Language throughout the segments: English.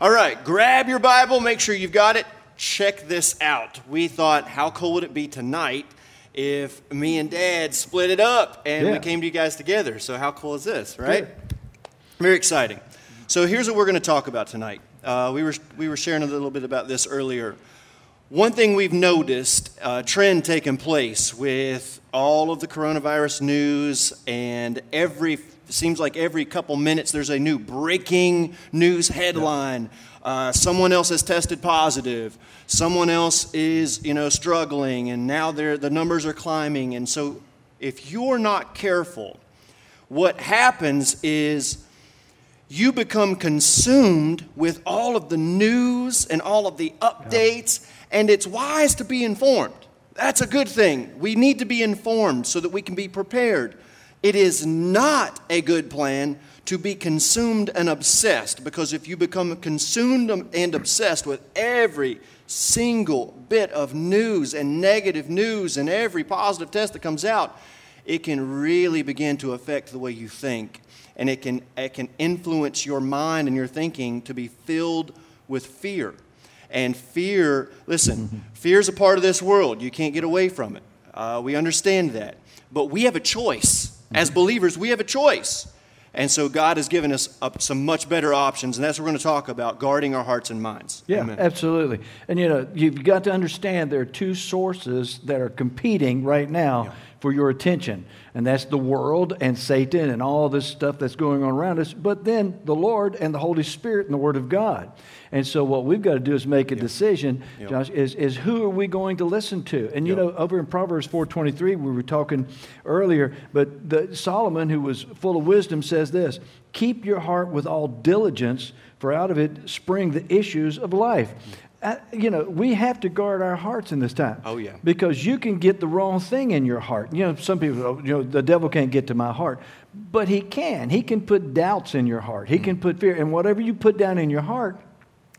All right, grab your Bible, make sure you've got it. Check this out. We thought, how cool would it be tonight if me and Dad split it up and Yeah. we came to you guys together? So, how cool is this, right? Good. Very exciting. So, here's what we're going to talk about tonight. Uh, we, were, we were sharing a little bit about this earlier. One thing we've noticed, a trend taking place with all of the coronavirus news, and every seems like every couple minutes there's a new breaking news headline. Uh, someone else has tested positive. Someone else is, you know, struggling, and now they're, the numbers are climbing. And so, if you're not careful, what happens is you become consumed with all of the news and all of the updates, and it's wise to be informed. That's a good thing. We need to be informed so that we can be prepared. It is not a good plan to be consumed and obsessed because if you become consumed and obsessed with every single bit of news and negative news and every positive test that comes out, it can really begin to affect the way you think and it can, it can influence your mind and your thinking to be filled with fear. And fear, listen, fear is a part of this world. You can't get away from it. Uh, we understand that. But we have a choice. As believers, we have a choice. And so God has given us some much better options, and that's what we're going to talk about guarding our hearts and minds. Yeah, Amen. absolutely. And you know, you've got to understand there are two sources that are competing right now for your attention. And that's the world and Satan and all this stuff that's going on around us, but then the Lord and the Holy Spirit and the Word of God. And so what we've got to do is make a decision, Yep. Josh, is, is who are we going to listen to? And you Yep. know, over in Proverbs 4.23, we were talking earlier, but the, Solomon, who was full of wisdom, says this, keep your heart with all diligence, for out of it spring the issues of life. Uh, you know, we have to guard our hearts in this time. Oh, yeah. Because you can get the wrong thing in your heart. You know, some people, oh, you know, the devil can't get to my heart. But he can. He can put doubts in your heart. He can put fear. And whatever you put down in your heart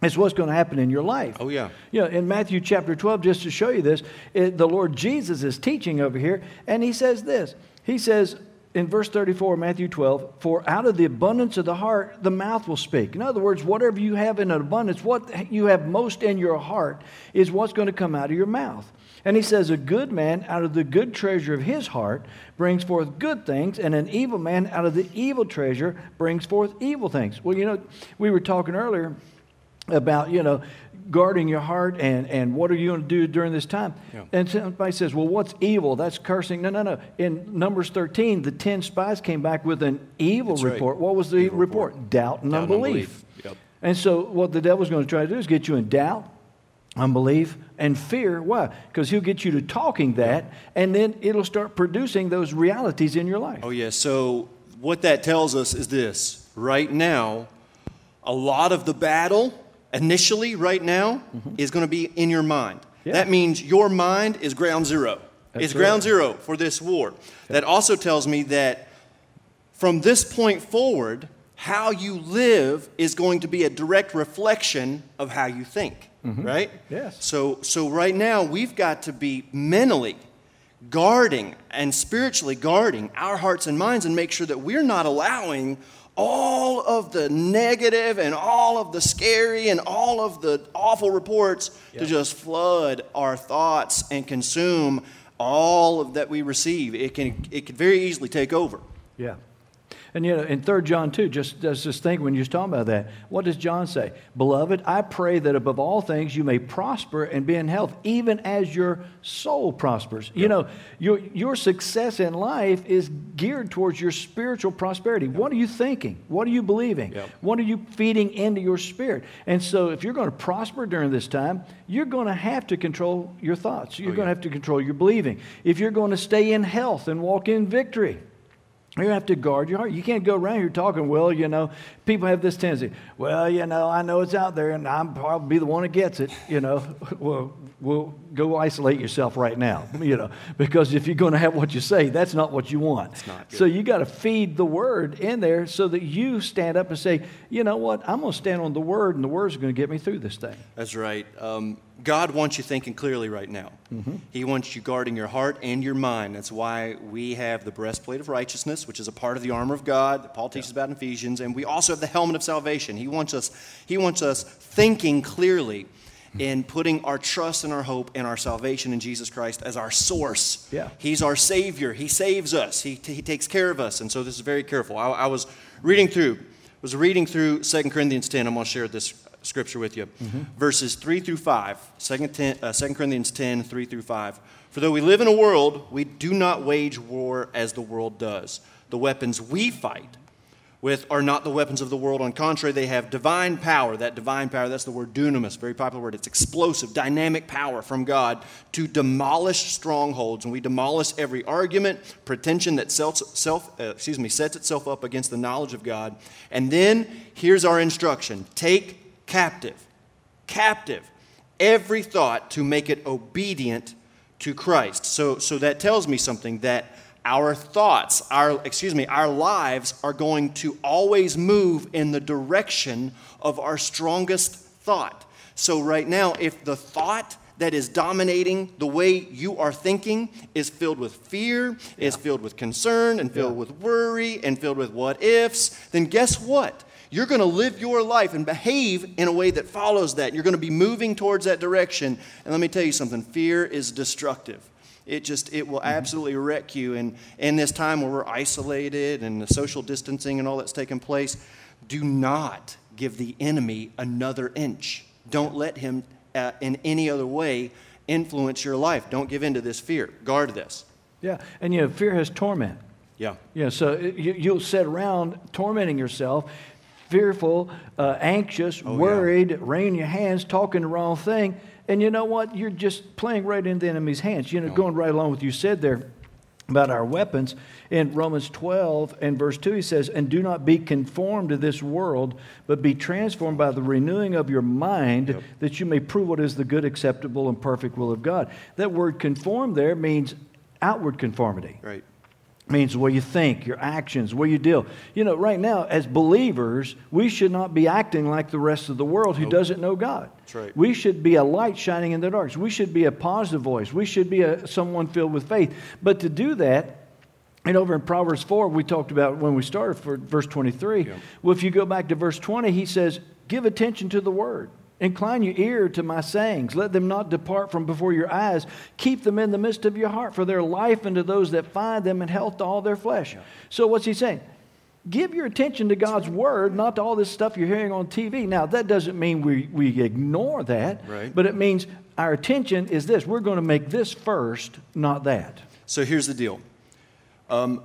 is what's going to happen in your life. Oh, yeah. You know, in Matthew chapter 12, just to show you this, it, the Lord Jesus is teaching over here, and he says this. He says in verse 34, Matthew 12, For out of the abundance of the heart, the mouth will speak. In other words, whatever you have in abundance, what you have most in your heart is what's going to come out of your mouth. And he says, A good man out of the good treasure of his heart brings forth good things, and an evil man out of the evil treasure brings forth evil things. Well, you know, we were talking earlier about you know guarding your heart and and what are you going to do during this time Yeah. and somebody says well what's evil that's cursing no no no in numbers 13 the 10 spies came back with an evil That's right. report what was the Evil report? report. doubt and Doubt and unbelief, unbelief. Yep. and so what the devil's going to try to do is get you in doubt unbelief and fear why because he'll get you to talking that and then it'll start producing those realities in your life Oh, yeah. So, what that tells us is this right now, a lot of the battle, initially, right now, mm-hmm. is going to be in your mind. Yeah. That means your mind is ground zero. That's it's ground zero for this war. That also tells me that from this point forward, how you live is going to be a direct reflection of how you think, mm-hmm. right? Yes. So, so right now, we've got to be mentally guarding and spiritually guarding our hearts and minds and make sure that we're not allowing all of the negative and all of the scary and all of the awful reports to just flood our thoughts and consume all of that we receive. It can it can very easily take over. Yeah. And you know, in 3 John 2, just does this thing when you're talking about that, what does John say? Beloved, I pray that above all things you may prosper and be in health, even as your soul prospers. You know, your, your success in life is geared towards your spiritual prosperity. What are you thinking? What are you believing? What are you feeding into your spirit? And so, if you're going to prosper during this time, you're going to have to control your thoughts. You're Oh, going to have to control your believing. If you're going to stay in health and walk in victory, you have to guard your heart. You can't go around here talking, well, you know, people have this tendency, well, you know, I know it's out there and I'm probably the one that gets it, you know. well, well, go isolate yourself right now, you know, because if you're going to have what you say, that's not what you want. It's not good. So you got to feed the word in there so that you stand up and say, you know what, I'm going to stand on the word and the word's going to get me through this thing. That's right. Um, God wants you thinking clearly right now. Mm-hmm. He wants you guarding your heart and your mind. That's why we have the breastplate of righteousness, which is a part of the armor of God that Paul teaches about in Ephesians, and we also have the helmet of salvation. He wants us, he wants us thinking clearly in putting our trust and our hope and our salvation in Jesus Christ as our source. Yeah. He's our Savior. He saves us. He, he takes care of us. And so this is very careful. I, I was reading through, was reading through 2 Corinthians 10. I'm going to share this scripture with you. Verses 3 through 5. 2, 10, uh, 2 Corinthians 10, 3 through 5. For though we live in a world, we do not wage war as the world does. The weapons we fight with are not the weapons of the world. On contrary, they have divine power. That divine power, that's the word dunamis, very popular word. It's explosive, dynamic power from God to demolish strongholds. And we demolish every argument, pretension that self, self uh, excuse me, sets itself up against the knowledge of God. And then here's our instruction: take captive, captive, every thought to make it obedient to Christ. So, so that tells me something that our thoughts, our excuse me, our lives are going to always move in the direction of our strongest thought. So right now, if the thought that is dominating the way you are thinking is filled with fear, is filled with concern, and filled Yeah. with worry, and filled with what ifs, then guess what? You're going to live your life and behave in a way that follows that. You're going to be moving towards that direction. And let me tell you something fear is destructive. It just, it will absolutely wreck you. And in this time where we're isolated and the social distancing and all that's taking place, do not give the enemy another inch. Don't let him uh, in any other way influence your life. Don't give in to this fear. Guard this. Yeah. And you know, fear has torment. Yeah. Yeah, so you, you'll sit around tormenting yourself, fearful, uh, anxious, Oh, yeah. worried, wringing your hands, talking the wrong thing. And you know what? You're just playing right into the enemy's hands. You know, going right along with what you said there about our weapons. In Romans 12 and verse 2, he says, And do not be conformed to this world, but be transformed by the renewing of your mind, that you may prove what is the good, acceptable, and perfect will of God. That word conform there means outward conformity Right. Means the way you think, your actions, way you deal. You know, right now, as believers, we should not be acting like the rest of the world who doesn't know God. That's right. We should be a light shining in the darkness. We should be a positive voice. We should be a, someone filled with faith. But to do that, and over in Proverbs 4, we talked about when we started for verse 23. Yeah. Well, if you go back to verse 20, he says, Give attention to the word. Incline your ear to my sayings. Let them not depart from before your eyes. Keep them in the midst of your heart, for their life unto those that find them, and health to all their flesh. So, what's he saying? Give your attention to God's word, not to all this stuff you're hearing on TV. Now, that doesn't mean we, we ignore that, Right. but it means our attention is this. We're going to make this first, not that. So here's the deal. Um,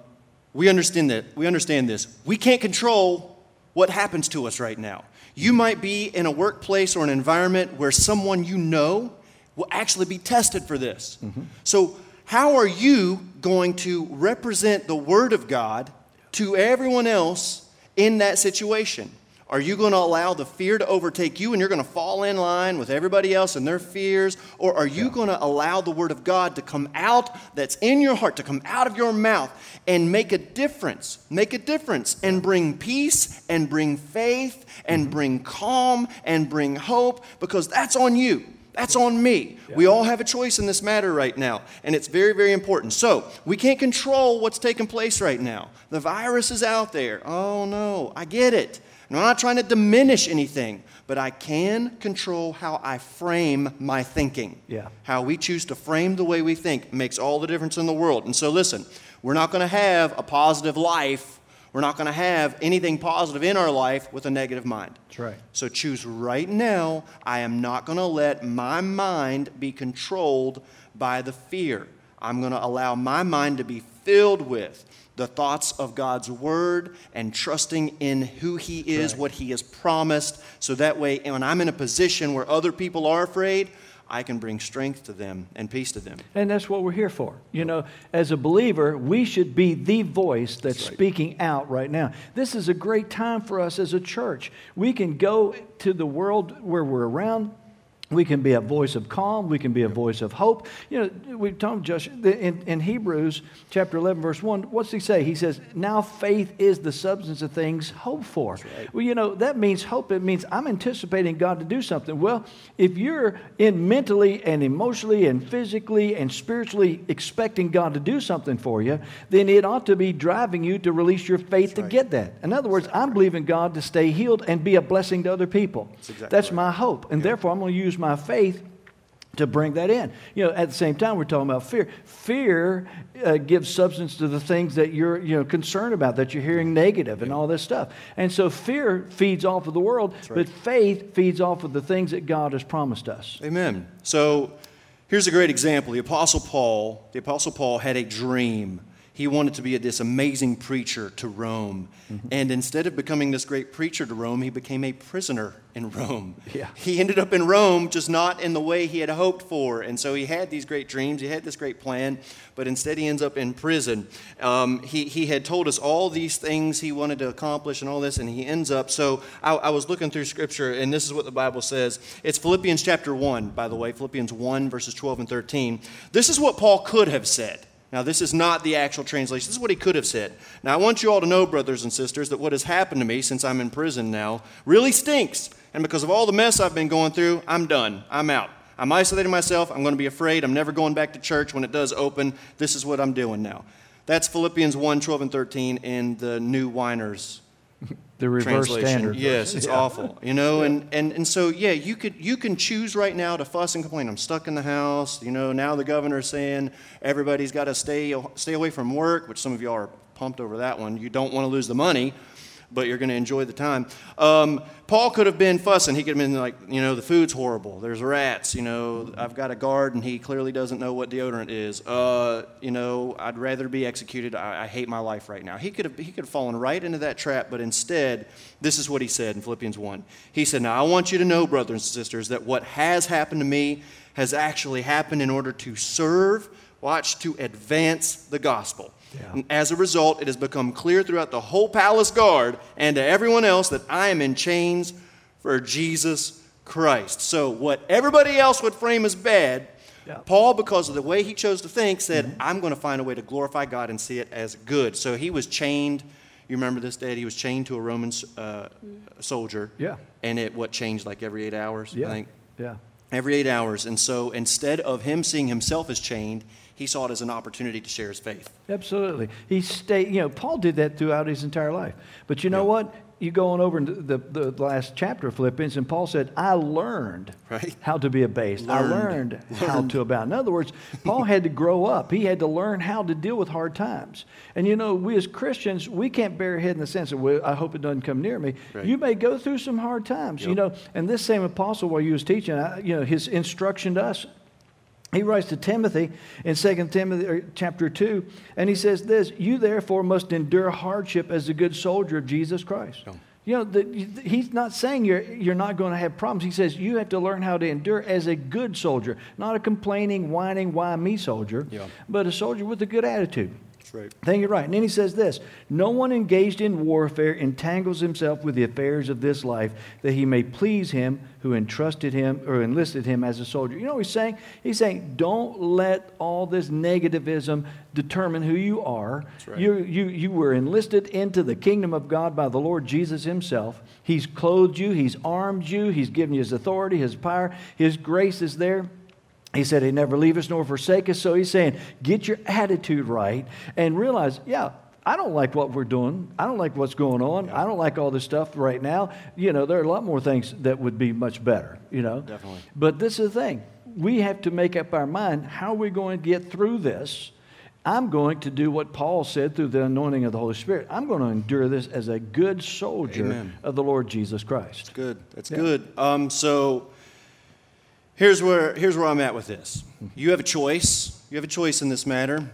we understand that. We understand this. We can't control what happens to us right now. You might be in a workplace or an environment where someone you know will actually be tested for this. Mm-hmm. So, how are you going to represent the Word of God to everyone else in that situation? Are you going to allow the fear to overtake you and you're going to fall in line with everybody else and their fears? Or are you going to allow the Word of God to come out that's in your heart, to come out of your mouth and make a difference? Make a difference and bring peace and bring faith and mm-hmm. bring calm and bring hope because that's on you. That's on me. We all have a choice in this matter right now, and it's very, very important. So, we can't control what's taking place right now. The virus is out there. Oh, no, I get it. And I'm not trying to diminish anything, but I can control how I frame my thinking. Yeah. How we choose to frame the way we think makes all the difference in the world. And so, listen, we're not going to have a positive life. We're not going to have anything positive in our life with a negative mind. That's right. So choose right now. I am not going to let my mind be controlled by the fear. I'm going to allow my mind to be filled with the thoughts of God's word and trusting in who He is, Right. what He has promised. So that way, when I'm in a position where other people are afraid, I can bring strength to them and peace to them. And that's what we're here for. You know, as a believer, we should be the voice that's, That's right. speaking out right now. This is a great time for us as a church. We can go to the world where we're around. We can be a voice of calm. We can be a voice of hope. You know, we told Josh in, in Hebrews chapter 11, verse 1, what's he say? He says, Now faith is the substance of things hoped for. Right. Well, you know, that means hope. It means I'm anticipating God to do something. Well, if you're in mentally and emotionally and physically and spiritually expecting God to do something for you, then it ought to be driving you to release your faith That's to right. get that. In other words, I'm believing God to stay healed and be a blessing to other people. That's exactly That's right. my hope. And therefore, I'm going to use my faith to bring that in. You know, at the same time, we're talking about fear. Fear uh, gives substance to the things that you're, you know, concerned about, that you're hearing negative and all this stuff. And so fear feeds off of the world, right. but faith feeds off of the things that God has promised us. Amen. So here's a great example. The Apostle Paul, the Apostle Paul had a dream. He wanted to be this amazing preacher to Rome. And instead of becoming this great preacher to Rome, he became a prisoner in Rome. Yeah. He ended up in Rome, just not in the way he had hoped for. And so he had these great dreams, he had this great plan, but instead he ends up in prison. Um, he, he had told us all these things he wanted to accomplish and all this, and he ends up. So I, I was looking through scripture, and this is what the Bible says. It's Philippians chapter 1, by the way, Philippians 1, verses 12 and 13. This is what Paul could have said. Now, this is not the actual translation. This is what he could have said. Now, I want you all to know, brothers and sisters, that what has happened to me since I'm in prison now really stinks. And because of all the mess I've been going through, I'm done. I'm out. I'm isolating myself. I'm going to be afraid. I'm never going back to church when it does open. This is what I'm doing now. That's Philippians 1 12 and 13 in the New Whiners The reverse standard. Yes, it's Yeah. awful. You know, and, and, and so yeah, you could you can choose right now to fuss and complain. I'm stuck in the house. You know, now the governor's saying everybody's got to stay stay away from work, which some of y'all are pumped over that one. You don't want to lose the money, but you're going to enjoy the time. Um, Paul could have been fussing. He could have been like, you know, the food's horrible. There's rats. You know, I've got a guard and he clearly doesn't know what deodorant is. Uh, you know, I'd rather be executed. I, I hate my life right now. He could have he could have fallen right into that trap, but instead, this is what he said in Philippians 1. He said, Now I want you to know, brothers and sisters, that what has happened to me has actually happened in order to serve, watch, to advance the gospel. Yeah. And as a result, it has become clear throughout the whole palace guard and to everyone else that I am in chains for Jesus Christ. So, what everybody else would frame as bad, Yeah. Paul, because of the way he chose to think, said, Mm-hmm. I'm going to find a way to glorify God and see it as good. So, he was chained. You remember this, Dad? He was chained to a Roman uh, soldier. Yeah. And it, what, changed like every eight hours, Yeah. I think? Yeah. Every eight hours. And so, instead of him seeing himself as chained, he saw it as an opportunity to share his faith. Absolutely. He stayed, you know, Paul did that throughout his entire life. But you know what? You go on over into the, the, the last chapter of Philippians, and Paul said, I learned Right. how to be abased. I Learned. learned how to abound. In other words, Paul had to grow up. He had to learn how to deal with hard times. And you know, we as Christians, we can't bear our head in the sense of, well, I hope it doesn't come near me. Right. You may go through some hard times. You know, and this same apostle, while he was teaching, I- you know, his instruction to us, he writes to Timothy in 2 Timothy er, chapter 2, and he says this You therefore must endure hardship as a good soldier of Jesus Christ. Yeah. You know, the, he's not saying you're, you're not going to have problems. He says you have to learn how to endure as a good soldier, not a complaining, whining, why me soldier, Yeah. but a soldier with a good attitude. That's right. I think you're right. And then he says this No one engaged in warfare entangles himself with the affairs of this life that he may please him who entrusted him or enlisted him as a soldier. You know what he's saying? He's saying, Don't let all this negativism determine who you are. right. You, you, you were enlisted into the kingdom of God by the Lord Jesus himself. He's clothed you, he's armed you, he's given you his authority, his power, his grace is there. He said he'd never leave us nor forsake us. So he's saying, get your attitude right and realize, yeah, I don't like what we're doing. I don't like what's going on. I don't like all this stuff right now. You know, there are a lot more things that would be much better, you know. Definitely. But this is the thing. We have to make up our mind how are we going to get through this? I'm going to do what Paul said through the anointing of the Holy Spirit. I'm going to endure this as a good soldier Amen. of the Lord Jesus Christ. Good. That's Yeah. good. Um, so here's where here's where I'm at with this. You have a choice. You have a choice in this matter,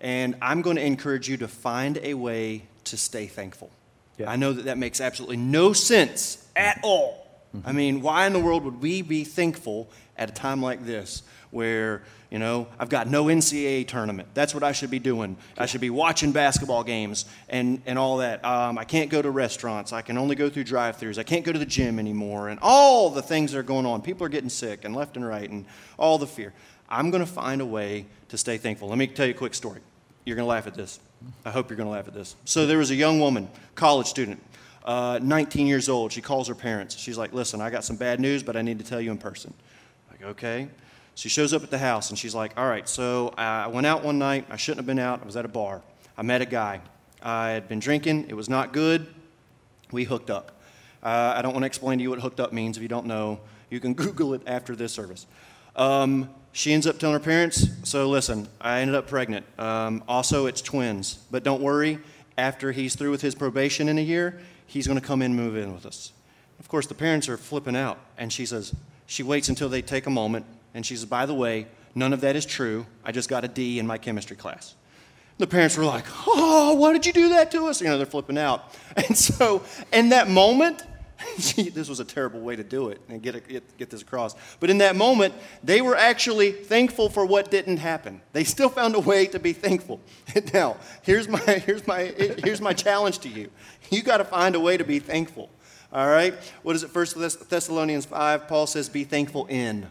and I'm going to encourage you to find a way to stay thankful. Yeah. I know that that makes absolutely no sense at all. Mm-hmm. I mean, why in the world would we be thankful at a time like this where, you know, I've got no NCAA tournament? That's what I should be doing. I should be watching basketball games and, and all that. Um, I can't go to restaurants. I can only go through drive throughs. I can't go to the gym anymore. And all the things that are going on. People are getting sick and left and right and all the fear. I'm going to find a way to stay thankful. Let me tell you a quick story. You're going to laugh at this. I hope you're going to laugh at this. So there was a young woman, college student, uh, 19 years old. She calls her parents. She's like, Listen, I got some bad news, but I need to tell you in person. Like, okay. She shows up at the house and she's like, All right, so I went out one night. I shouldn't have been out. I was at a bar. I met a guy. I had been drinking. It was not good. We hooked up. Uh, I don't want to explain to you what hooked up means if you don't know. You can Google it after this service. Um, she ends up telling her parents, so listen, I ended up pregnant. Um, also, it's twins. But don't worry, after he's through with his probation in a year, he's going to come in and move in with us. Of course, the parents are flipping out. And she says, she waits until they take a moment. And she says, by the way, none of that is true. I just got a D in my chemistry class. The parents were like, oh, why did you do that to us? You know, they're flipping out. And so, in that moment, this was a terrible way to do it and get, get, get this across. But in that moment, they were actually thankful for what didn't happen. They still found a way to be thankful. now, here's my, here's my, here's my challenge to you. You got to find a way to be thankful. All right? What is it? First Thessalonians 5, Paul says, be thankful in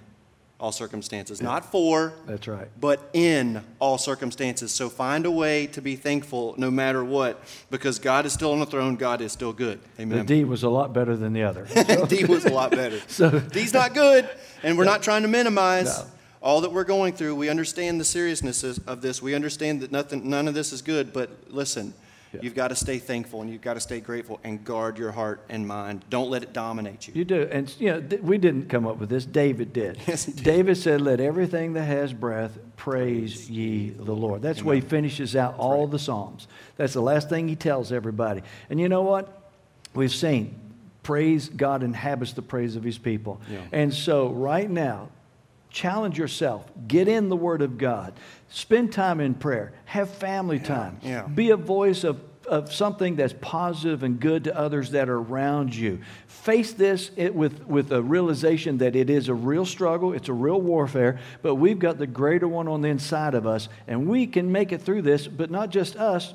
all circumstances. Not for, that's right, but in all circumstances. So find a way to be thankful no matter what, because God is still on the throne. God is still good. Amen. The D was a lot better than the other. D was a lot better. so D's not good, and we're not trying to minimize. No. All that we're going through, we understand the seriousness of this. We understand that nothing, none of this is good. But listen, yeah. You've got to stay thankful and you've got to stay grateful and guard your heart and mind. Don't let it dominate you. You do. And, you know, th- we didn't come up with this. David did. Yes, did. David said, Let everything that has breath praise, praise ye the Lord. That's Amen. where he finishes out That's all right. the Psalms. That's the last thing he tells everybody. And you know what? We've seen praise, God inhabits the praise of his people. Yeah. And so, right now, challenge yourself. Get in the Word of God. Spend time in prayer. Have family yeah, time. Yeah. Be a voice of, of something that's positive and good to others that are around you. Face this with, with a realization that it is a real struggle, it's a real warfare, but we've got the greater one on the inside of us, and we can make it through this, but not just us,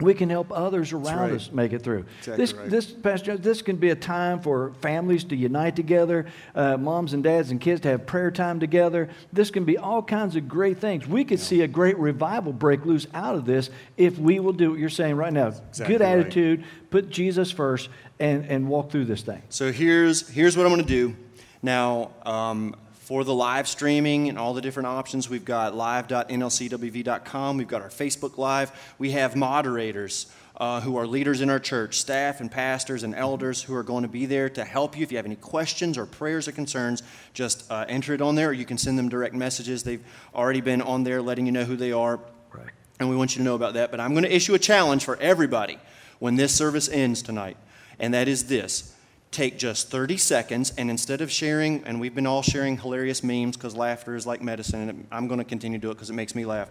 we can help others around right. us make it through. Exactly this, right. this, Pastor, this can be a time for families to unite together, uh, moms and dads and kids to have prayer time together. This can be all kinds of great things. We could yeah. see a great revival break loose out of this if we will do what you're saying right now. Exactly Good attitude, right. put Jesus first, and, and walk through this thing. So here's, here's what I'm going to do. Now, um, for the live streaming and all the different options. We've got live.nlcwv.com. We've got our Facebook Live. We have moderators uh, who are leaders in our church, staff and pastors and elders who are going to be there to help you. If you have any questions or prayers or concerns, just uh, enter it on there, or you can send them direct messages. They've already been on there letting you know who they are. Right. And we want you to know about that. But I'm going to issue a challenge for everybody when this service ends tonight, and that is this take just 30 seconds and instead of sharing, and we've been all sharing hilarious memes because laughter is like medicine, and I'm going to continue to do it because it makes me laugh.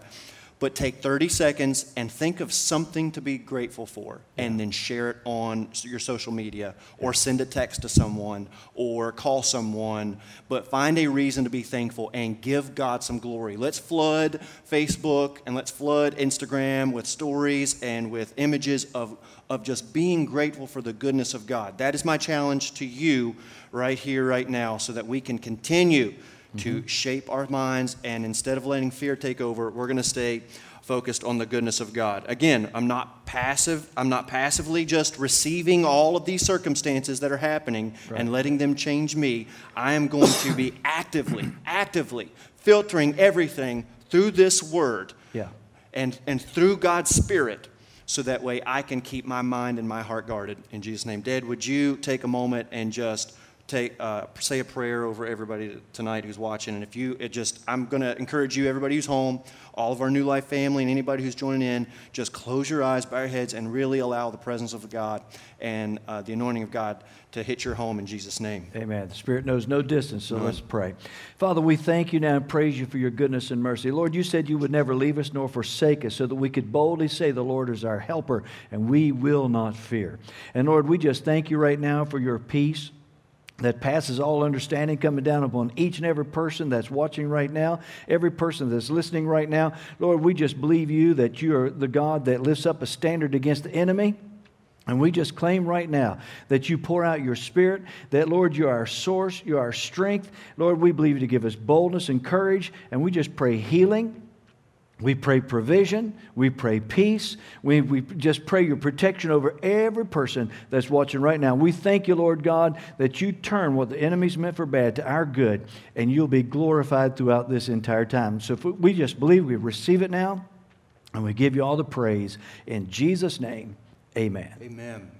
But take 30 seconds and think of something to be grateful for, and then share it on your social media, or send a text to someone, or call someone. But find a reason to be thankful and give God some glory. Let's flood Facebook and let's flood Instagram with stories and with images of of just being grateful for the goodness of God. That is my challenge to you right here, right now, so that we can continue mm-hmm. to shape our minds. And instead of letting fear take over, we're going to stay focused on the goodness of God. Again, I'm not passive. I'm not passively just receiving all of these circumstances that are happening right. and letting them change me. I am going to be actively, actively filtering everything through this word. Yeah. And, and through God's Spirit so that way I can keep my mind and my heart guarded. In Jesus' name. Dad, would you take a moment and just take uh, say a prayer over everybody tonight who's watching and if you it just i'm going to encourage you everybody who's home all of our new life family and anybody who's joining in just close your eyes bow your heads and really allow the presence of god and uh, the anointing of god to hit your home in jesus name. Amen. The spirit knows no distance so let's pray. Father we thank you now and praise you for your goodness and mercy. Lord you said you would never leave us nor forsake us so that we could boldly say the lord is our helper and we will not fear. And lord we just thank you right now for your peace that passes all understanding coming down upon each and every person that's watching right now, every person that's listening right now. Lord, we just believe you that you are the God that lifts up a standard against the enemy. And we just claim right now that you pour out your spirit, that, Lord, you're our source, you're our strength. Lord, we believe you to give us boldness and courage, and we just pray healing. We pray provision. We pray peace. We, we just pray your protection over every person that's watching right now. We thank you, Lord God, that you turn what the enemy's meant for bad to our good, and you'll be glorified throughout this entire time. So if we just believe we receive it now, and we give you all the praise. In Jesus' name, Amen. Amen.